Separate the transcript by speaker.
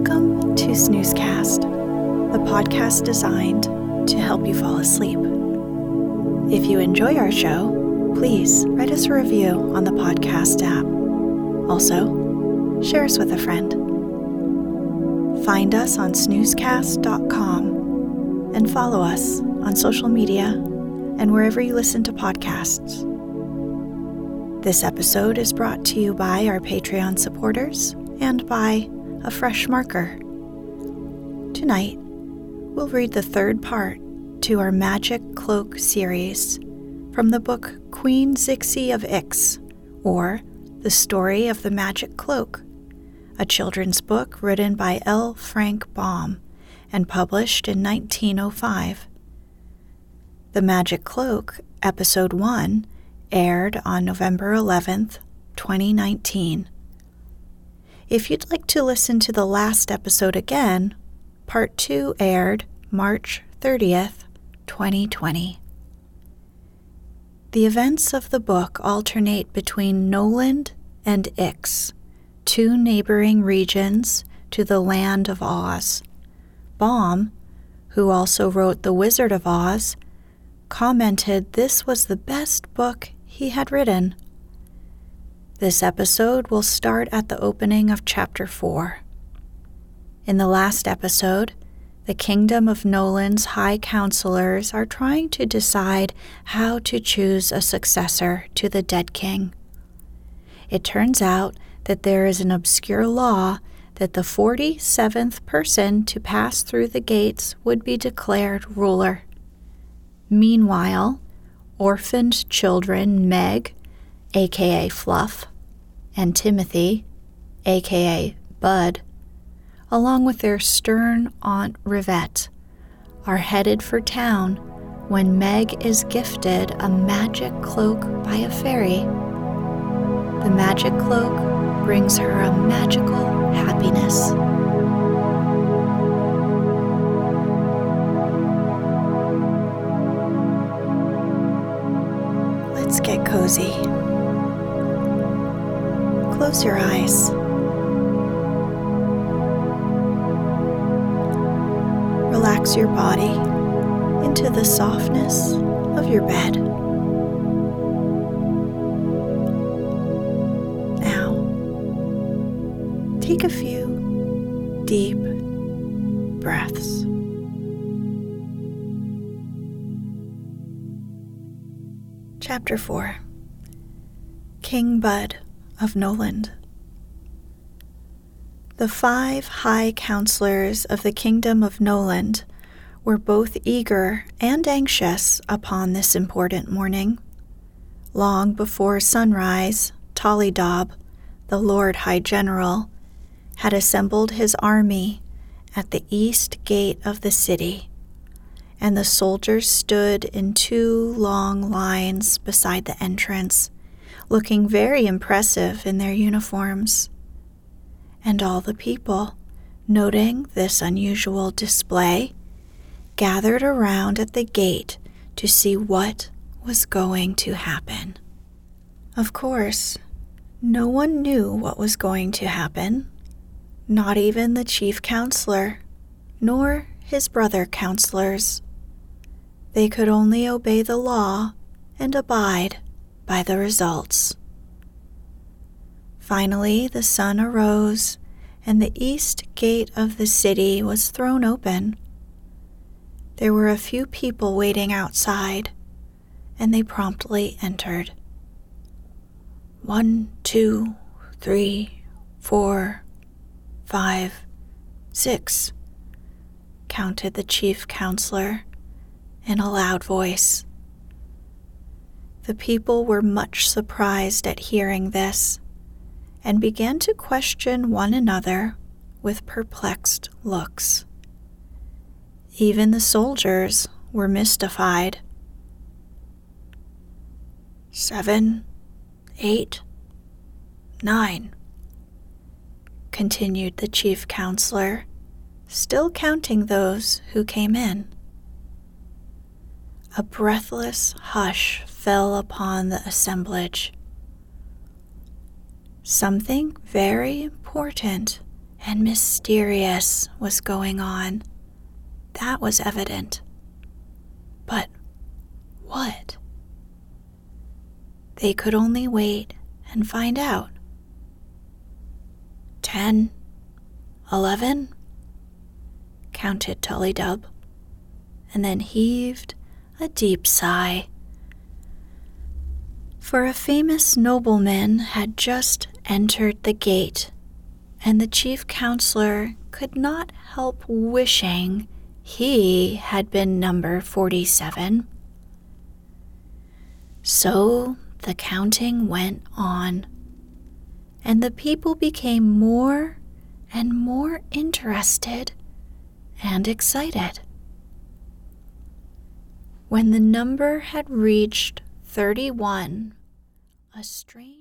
Speaker 1: Welcome to Snoozecast, the podcast designed to help you fall asleep. If you enjoy our show, please write us a review on the podcast app. Also, share us with a friend. Find us on snoozecast.com and follow us on social media and wherever you listen to podcasts. This episode is brought to you by our Patreon supporters and by a fresh marker. Tonight, we'll read the third part to our Magic Cloak series from the book Queen Zixi of Ix, or The Story of the Magic Cloak, a children's book written by L. Frank Baum and published in 1905. The Magic Cloak, Episode 1, aired on November 11th, 2019. If you'd like to listen to the last episode again, Part 2 aired March 30th, 2020. The events of the book alternate between Noland and Ix, two neighboring regions to the land of Oz. Baum, who also wrote The Wizard of Oz, commented this was the best book he had written. This episode will start at the opening of Chapter 4. In the last episode, the kingdom of Noland's high counselors are trying to decide how to choose a successor to the dead king. It turns out that there is an obscure law that the 47th person to pass through the gates would be declared ruler. Meanwhile, orphaned children Meg, aka Fluff, and Timothy, aka Bud, along with their stern Aunt Rivette, are headed for town when Meg is gifted a magic cloak by a fairy. The magic cloak brings her a magical happiness. Let's get cozy. Close your eyes. Relax your body into the softness of your bed. Now, take a few deep breaths. Chapter 4 King Bud of Noland. The five high counselors of the kingdom of Noland were both eager and anxious upon this important morning. Long before sunrise, Tollydob, the Lord High General, had assembled his army at the east gate of the city and the soldiers stood in two long lines beside the entrance, looking very impressive in their uniforms. And all the people, noting this unusual display, gathered around at the gate to see what was going to happen. Of course, no one knew what was going to happen, not even the chief counselor, nor his brother counselors. They could only obey the law and abide by the results. Finally, the sun arose, and the east gate of the city was thrown open. There were a few people waiting outside, and they promptly entered. One, two, three, four, five, six, counted the chief counselor in a loud voice. The people were much surprised at hearing this and began to question one another with perplexed looks. Even the soldiers were mystified. Seven, eight, nine, continued the chief counselor, still counting those who came in. A breathless hush fell upon the assemblage. Something very important and mysterious was going on. That was evident. But what? They could only wait and find out. Ten, eleven, counted Tullydub, and then heaved a deep sigh. For a famous nobleman had just entered the gate, and the chief counselor could not help wishing he had been number 47. So the counting went on, and the people became more and more interested and excited. When the number had reached 31, a strange